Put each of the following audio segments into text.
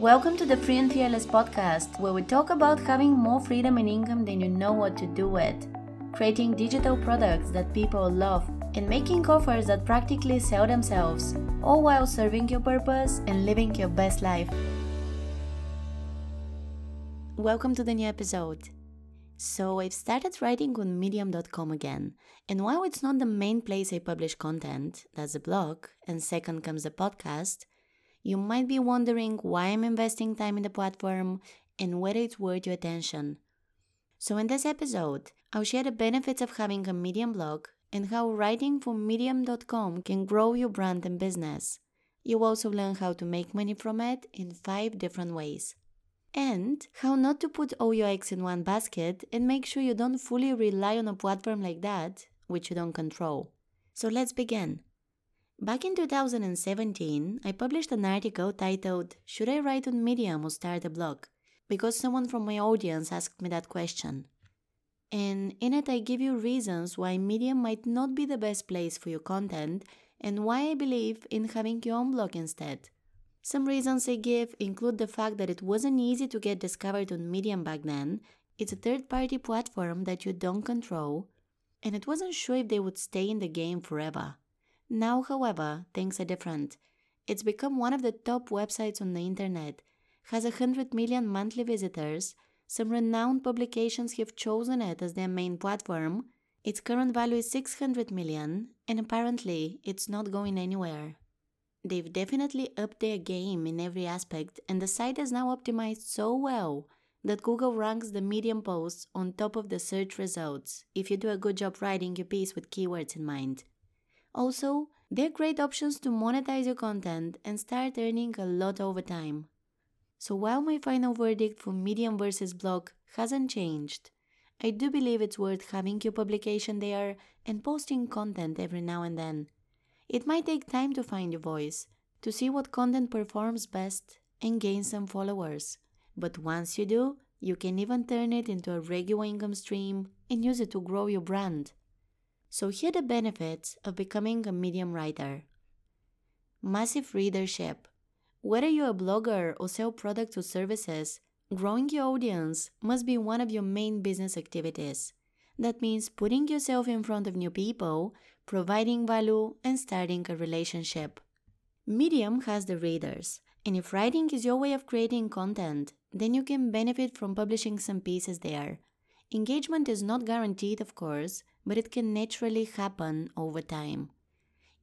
Welcome to the Free and Fearless podcast, where we talk about having more freedom and income than you know what to do with, creating digital products that people love, and making offers that practically sell themselves, all while serving your purpose and living your best life. Welcome to the new episode. So, I've started writing on medium.com again, and while it's not the main place I publish content, that's the blog, and second comes the podcast, you might be wondering why I'm investing time in the platform and whether it's worth your attention. So, in this episode, I'll share the benefits of having a Medium blog and how writing for Medium.com can grow your brand and business. You'll also learn how to make money from it in five different ways. And how not to put all your eggs in one basket and make sure you don't fully rely on a platform like that, which you don't control. So let's begin. Back in 2017, I published an article titled Should I Write on Medium or Start a Blog? because someone from my audience asked me that question. And in it, I give you reasons why Medium might not be the best place for your content and why I believe in having your own blog instead. Some reasons I give include the fact that it wasn't easy to get discovered on Medium back then, it's a third party platform that you don't control, and it wasn't sure if they would stay in the game forever. Now, however, things are different. It's become one of the top websites on the internet, has 100 million monthly visitors, some renowned publications have chosen it as their main platform, its current value is 600 million, and apparently it's not going anywhere. They've definitely upped their game in every aspect, and the site is now optimized so well that Google ranks the medium posts on top of the search results if you do a good job writing your piece with keywords in mind. Also, they're great options to monetize your content and start earning a lot over time. So while my final verdict for Medium versus blog hasn't changed, I do believe it's worth having your publication there and posting content every now and then. It might take time to find your voice, to see what content performs best and gain some followers. But once you do, you can even turn it into a regular income stream and use it to grow your brand. So, here are the benefits of becoming a medium writer massive readership. Whether you're a blogger or sell products or services, growing your audience must be one of your main business activities. That means putting yourself in front of new people, providing value, and starting a relationship. Medium has the readers, and if writing is your way of creating content, then you can benefit from publishing some pieces there. Engagement is not guaranteed, of course, but it can naturally happen over time.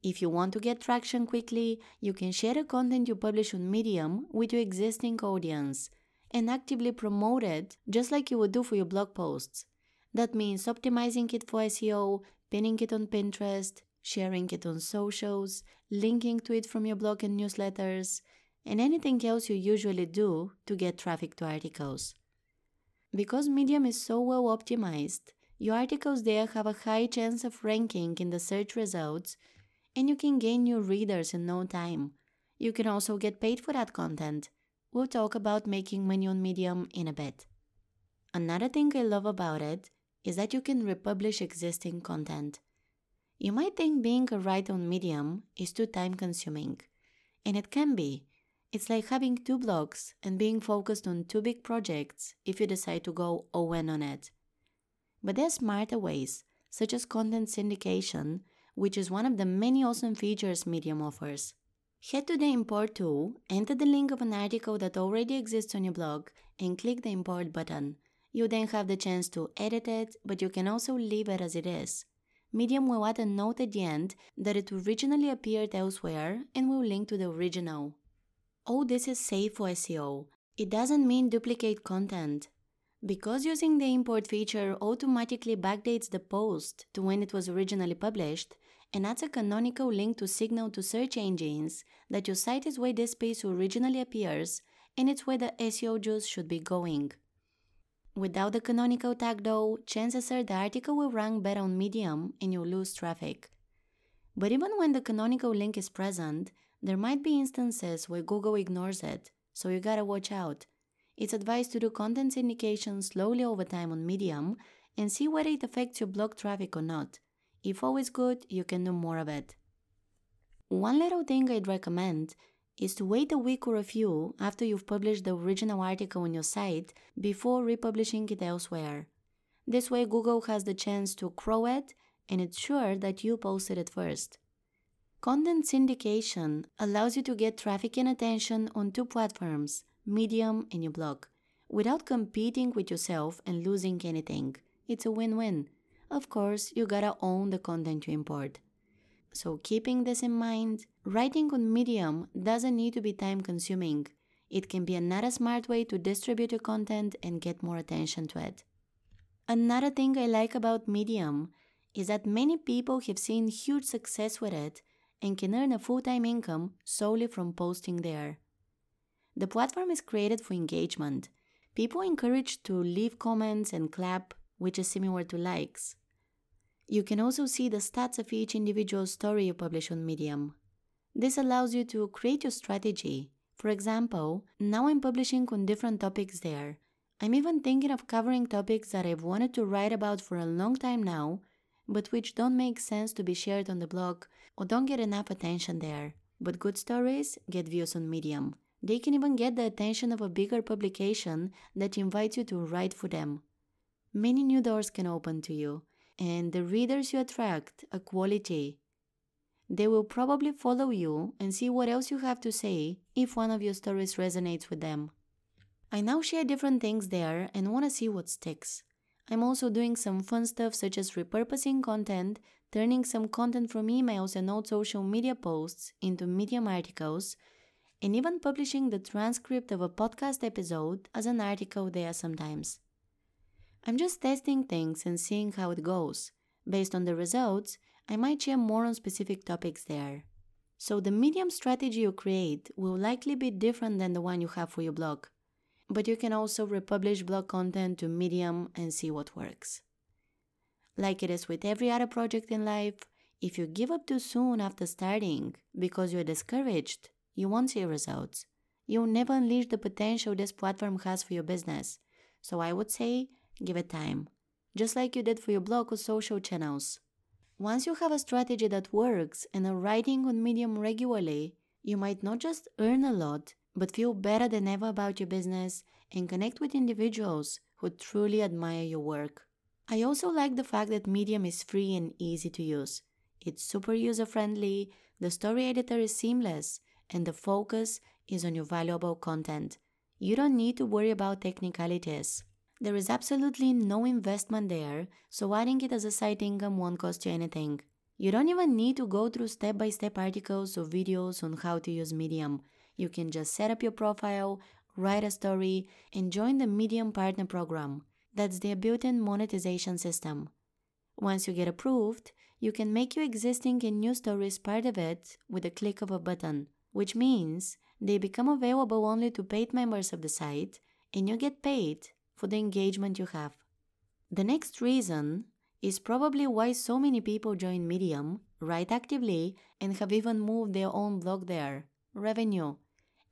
If you want to get traction quickly, you can share the content you publish on Medium with your existing audience and actively promote it just like you would do for your blog posts. That means optimizing it for SEO, pinning it on Pinterest, sharing it on socials, linking to it from your blog and newsletters, and anything else you usually do to get traffic to articles. Because Medium is so well optimized, your articles there have a high chance of ranking in the search results, and you can gain new readers in no time. You can also get paid for that content. We'll talk about making money on Medium in a bit. Another thing I love about it is that you can republish existing content. You might think being a writer on Medium is too time consuming, and it can be. It's like having two blogs and being focused on two big projects if you decide to go all in on it. But there are smarter ways, such as content syndication, which is one of the many awesome features Medium offers. Head to the import tool, enter the link of an article that already exists on your blog, and click the import button. You then have the chance to edit it, but you can also leave it as it is. Medium will add a note at the end that it originally appeared elsewhere and will link to the original. All this is safe for SEO. It doesn't mean duplicate content. Because using the import feature automatically backdates the post to when it was originally published and adds a canonical link to signal to search engines that your site is where this piece originally appears and it's where the SEO juice should be going. Without the canonical tag though, chances are the article will rank better on Medium and you'll lose traffic. But even when the canonical link is present, there might be instances where Google ignores it, so you gotta watch out. It's advised to do content syndication slowly over time on Medium and see whether it affects your blog traffic or not. If always good, you can do more of it. One little thing I'd recommend is to wait a week or a few after you've published the original article on your site before republishing it elsewhere. This way, Google has the chance to crawl it and it's sure that you posted it first. Content syndication allows you to get traffic and attention on two platforms, Medium and your blog, without competing with yourself and losing anything. It's a win win. Of course, you gotta own the content you import. So, keeping this in mind, writing on Medium doesn't need to be time consuming. It can be another smart way to distribute your content and get more attention to it. Another thing I like about Medium is that many people have seen huge success with it and can earn a full time income solely from posting there. The platform is created for engagement. People are encouraged to leave comments and clap, which is similar to likes. You can also see the stats of each individual story you publish on Medium. This allows you to create your strategy. For example, now I'm publishing on different topics there. I'm even thinking of covering topics that I've wanted to write about for a long time now, but which don't make sense to be shared on the blog or don't get enough attention there. But good stories get views on Medium. They can even get the attention of a bigger publication that invites you to write for them. Many new doors can open to you, and the readers you attract are quality. They will probably follow you and see what else you have to say if one of your stories resonates with them. I now share different things there and want to see what sticks. I'm also doing some fun stuff such as repurposing content, turning some content from emails and old social media posts into Medium articles, and even publishing the transcript of a podcast episode as an article there sometimes. I'm just testing things and seeing how it goes. Based on the results, I might share more on specific topics there. So the medium strategy you create will likely be different than the one you have for your blog. But you can also republish blog content to Medium and see what works. Like it is with every other project in life, if you give up too soon after starting because you're discouraged, you won't see results. You'll never unleash the potential this platform has for your business. So I would say give it time, just like you did for your blog or social channels. Once you have a strategy that works and are writing on Medium regularly, you might not just earn a lot, but feel better than ever about your business and connect with individuals who truly admire your work. I also like the fact that Medium is free and easy to use. It's super user friendly, the story editor is seamless, and the focus is on your valuable content. You don't need to worry about technicalities. There is absolutely no investment there, so adding it as a side income won't cost you anything. You don't even need to go through step by step articles or videos on how to use Medium. You can just set up your profile, write a story, and join the Medium Partner Program. That's their built in monetization system. Once you get approved, you can make your existing and new stories part of it with a click of a button, which means they become available only to paid members of the site and you get paid for the engagement you have. The next reason is probably why so many people join Medium, write actively, and have even moved their own blog there revenue.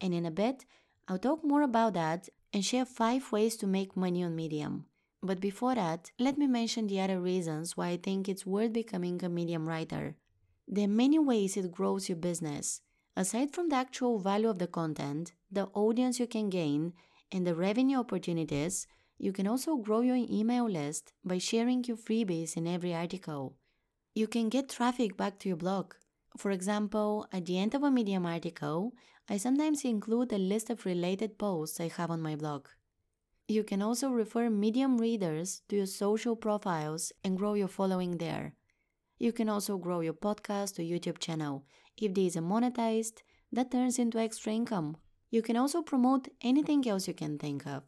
And in a bit, I'll talk more about that and share five ways to make money on Medium. But before that, let me mention the other reasons why I think it's worth becoming a Medium writer. There are many ways it grows your business. Aside from the actual value of the content, the audience you can gain, and the revenue opportunities, you can also grow your email list by sharing your freebies in every article. You can get traffic back to your blog. For example, at the end of a Medium article, I sometimes include a list of related posts I have on my blog. You can also refer Medium readers to your social profiles and grow your following there. You can also grow your podcast or YouTube channel. If these are monetized, that turns into extra income. You can also promote anything else you can think of.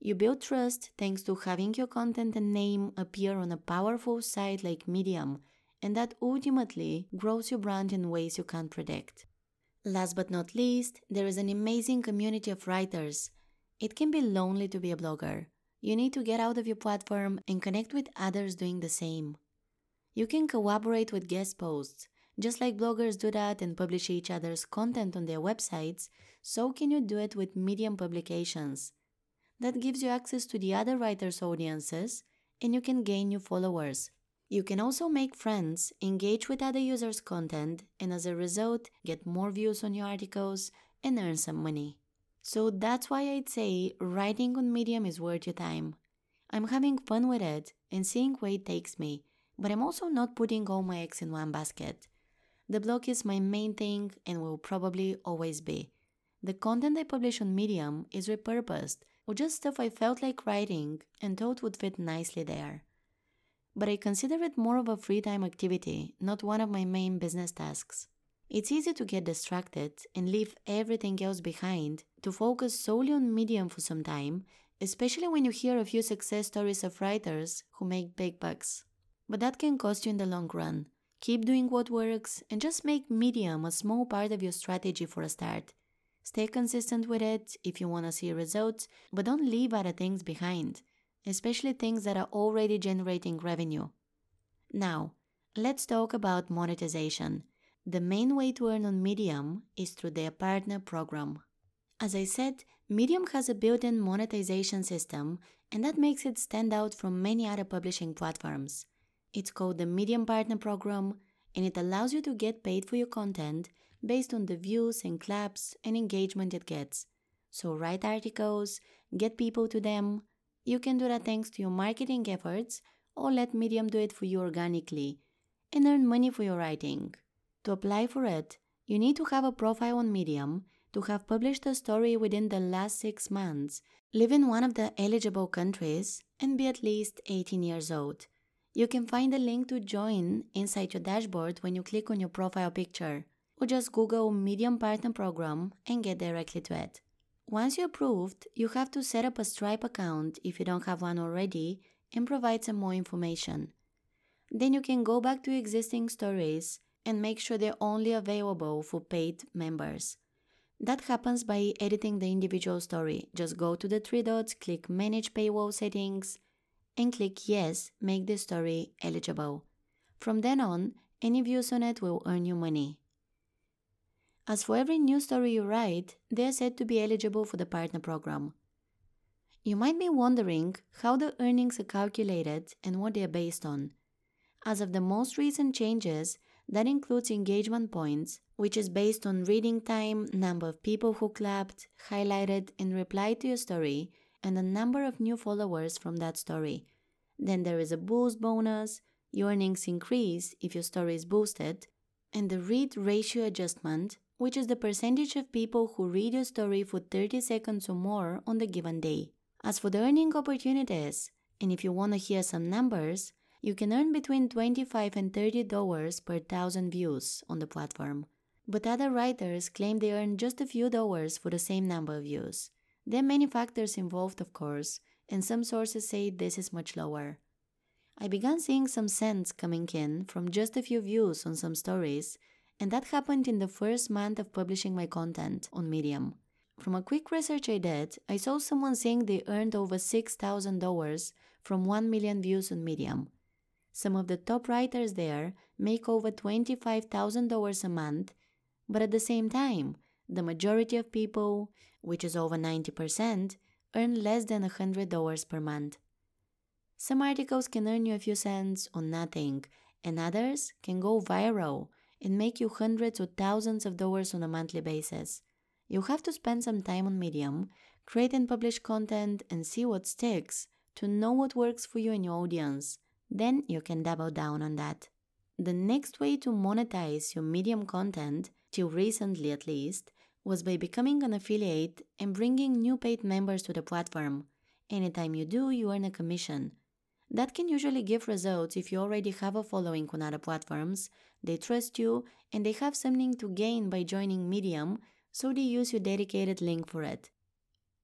You build trust thanks to having your content and name appear on a powerful site like Medium, and that ultimately grows your brand in ways you can't predict. Last but not least, there is an amazing community of writers. It can be lonely to be a blogger. You need to get out of your platform and connect with others doing the same. You can collaborate with guest posts. Just like bloggers do that and publish each other's content on their websites, so can you do it with Medium publications that gives you access to the other writers' audiences and you can gain new followers. You can also make friends, engage with other users' content, and as a result, get more views on your articles and earn some money. So that's why I'd say writing on Medium is worth your time. I'm having fun with it and seeing where it takes me, but I'm also not putting all my eggs in one basket. The blog is my main thing and will probably always be. The content I publish on Medium is repurposed or just stuff I felt like writing and thought would fit nicely there. But I consider it more of a free time activity, not one of my main business tasks. It's easy to get distracted and leave everything else behind to focus solely on Medium for some time, especially when you hear a few success stories of writers who make big bucks. But that can cost you in the long run. Keep doing what works and just make Medium a small part of your strategy for a start. Stay consistent with it if you want to see results, but don't leave other things behind, especially things that are already generating revenue. Now, let's talk about monetization. The main way to earn on Medium is through their partner program. As I said, Medium has a built in monetization system, and that makes it stand out from many other publishing platforms. It's called the Medium Partner Program, and it allows you to get paid for your content based on the views and claps and engagement it gets. So, write articles, get people to them. You can do that thanks to your marketing efforts, or let Medium do it for you organically and earn money for your writing. To apply for it, you need to have a profile on Medium, to have published a story within the last six months, live in one of the eligible countries, and be at least 18 years old. You can find a link to join inside your dashboard when you click on your profile picture, or just Google Medium Partner Program and get directly to it. Once you're approved, you have to set up a Stripe account if you don't have one already and provide some more information. Then you can go back to existing stories and make sure they're only available for paid members. That happens by editing the individual story. Just go to the three dots, click Manage Paywall Settings, and click Yes, make the story eligible. From then on, any views on it will earn you money. As for every new story you write, they are said to be eligible for the partner program. You might be wondering how the earnings are calculated and what they are based on. As of the most recent changes, that includes engagement points, which is based on reading time, number of people who clapped, highlighted, and replied to your story, and the number of new followers from that story. Then there is a boost bonus, your earnings increase if your story is boosted, and the read ratio adjustment, which is the percentage of people who read your story for 30 seconds or more on the given day. As for the earning opportunities, and if you want to hear some numbers, you can earn between 25 and 30 dollars per thousand views on the platform. But other writers claim they earn just a few dollars for the same number of views. There are many factors involved, of course, and some sources say this is much lower. I began seeing some cents coming in from just a few views on some stories, and that happened in the first month of publishing my content on Medium. From a quick research I did, I saw someone saying they earned over $6,000 from 1 million views on Medium. Some of the top writers there make over $25,000 a month, but at the same time, the majority of people, which is over 90%, earn less than $100 per month. Some articles can earn you a few cents or nothing, and others can go viral and make you hundreds or thousands of dollars on a monthly basis. You have to spend some time on Medium, create and publish content, and see what sticks to know what works for you and your audience. Then you can double down on that. The next way to monetize your Medium content, till recently at least, was by becoming an affiliate and bringing new paid members to the platform. Anytime you do, you earn a commission. That can usually give results if you already have a following on other platforms, they trust you, and they have something to gain by joining Medium, so they use your dedicated link for it.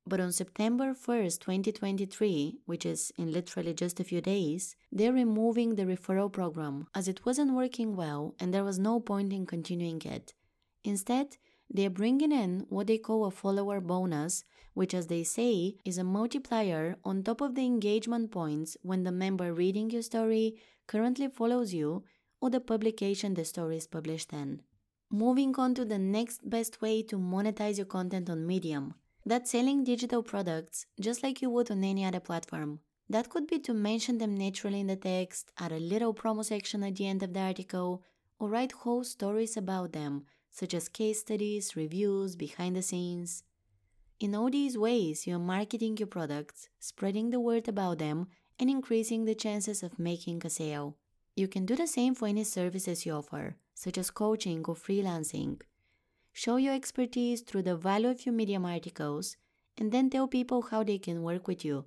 But on September 1st, 2023, which is in literally just a few days, they're removing the referral program as it wasn't working well and there was no point in continuing it. Instead, they're bringing in what they call a follower bonus, which, as they say, is a multiplier on top of the engagement points when the member reading your story currently follows you or the publication the story is published in. Moving on to the next best way to monetize your content on Medium. That's selling digital products just like you would on any other platform. That could be to mention them naturally in the text, add a little promo section at the end of the article, or write whole stories about them such as case studies, reviews, behind the scenes. In all these ways, you are marketing your products, spreading the word about them, and increasing the chances of making a sale. You can do the same for any services you offer, such as coaching or freelancing. Show your expertise through the value of your Medium articles and then tell people how they can work with you.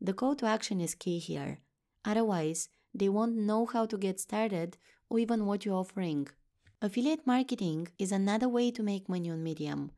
The call to action is key here. Otherwise, they won't know how to get started or even what you're offering. Affiliate marketing is another way to make money on Medium.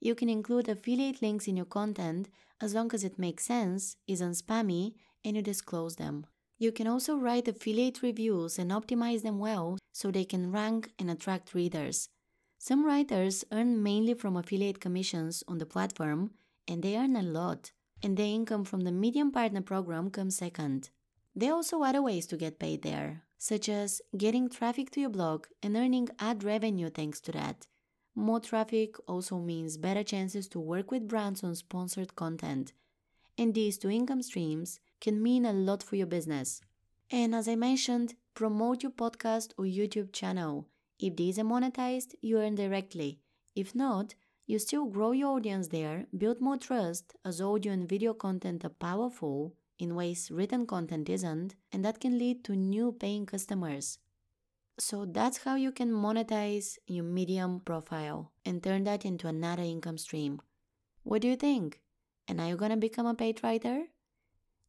You can include affiliate links in your content as long as it makes sense, isn't spammy, and you disclose them. You can also write affiliate reviews and optimize them well so they can rank and attract readers. Some writers earn mainly from affiliate commissions on the platform, and they earn a lot, and their income from the Medium Partner program comes second. There are also other ways to get paid there, such as getting traffic to your blog and earning ad revenue thanks to that. More traffic also means better chances to work with brands on sponsored content. And these two income streams can mean a lot for your business. And as I mentioned, promote your podcast or YouTube channel. If these are monetized, you earn directly. If not, you still grow your audience there, build more trust, as audio and video content are powerful in ways written content isn't, and that can lead to new paying customers. So that's how you can monetize your Medium profile and turn that into another income stream. What do you think? And are you gonna become a paid writer?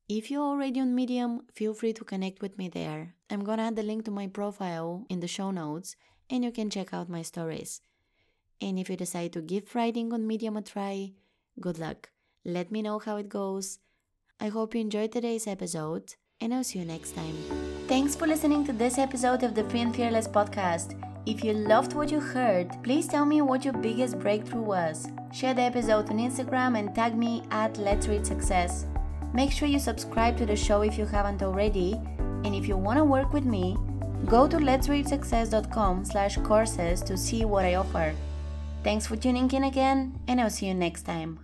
If you're already on Medium, feel free to connect with me there. I'm gonna add the link to my profile in the show notes and you can check out my stories. And if you decide to give writing on Medium a try, good luck. Let me know how it goes I hope you enjoyed today's episode, and I'll see you next time. Thanks for listening to this episode of the Free and Fearless podcast. If you loved what you heard, please tell me what your biggest breakthrough was. Share the episode on Instagram and tag me at Let's Reach Success. Make sure you subscribe to the show if you haven't already, and if you want to work with me, go to letsreachsuccess.com slash courses to see what I offer. Thanks for tuning in again, and I'll see you next time.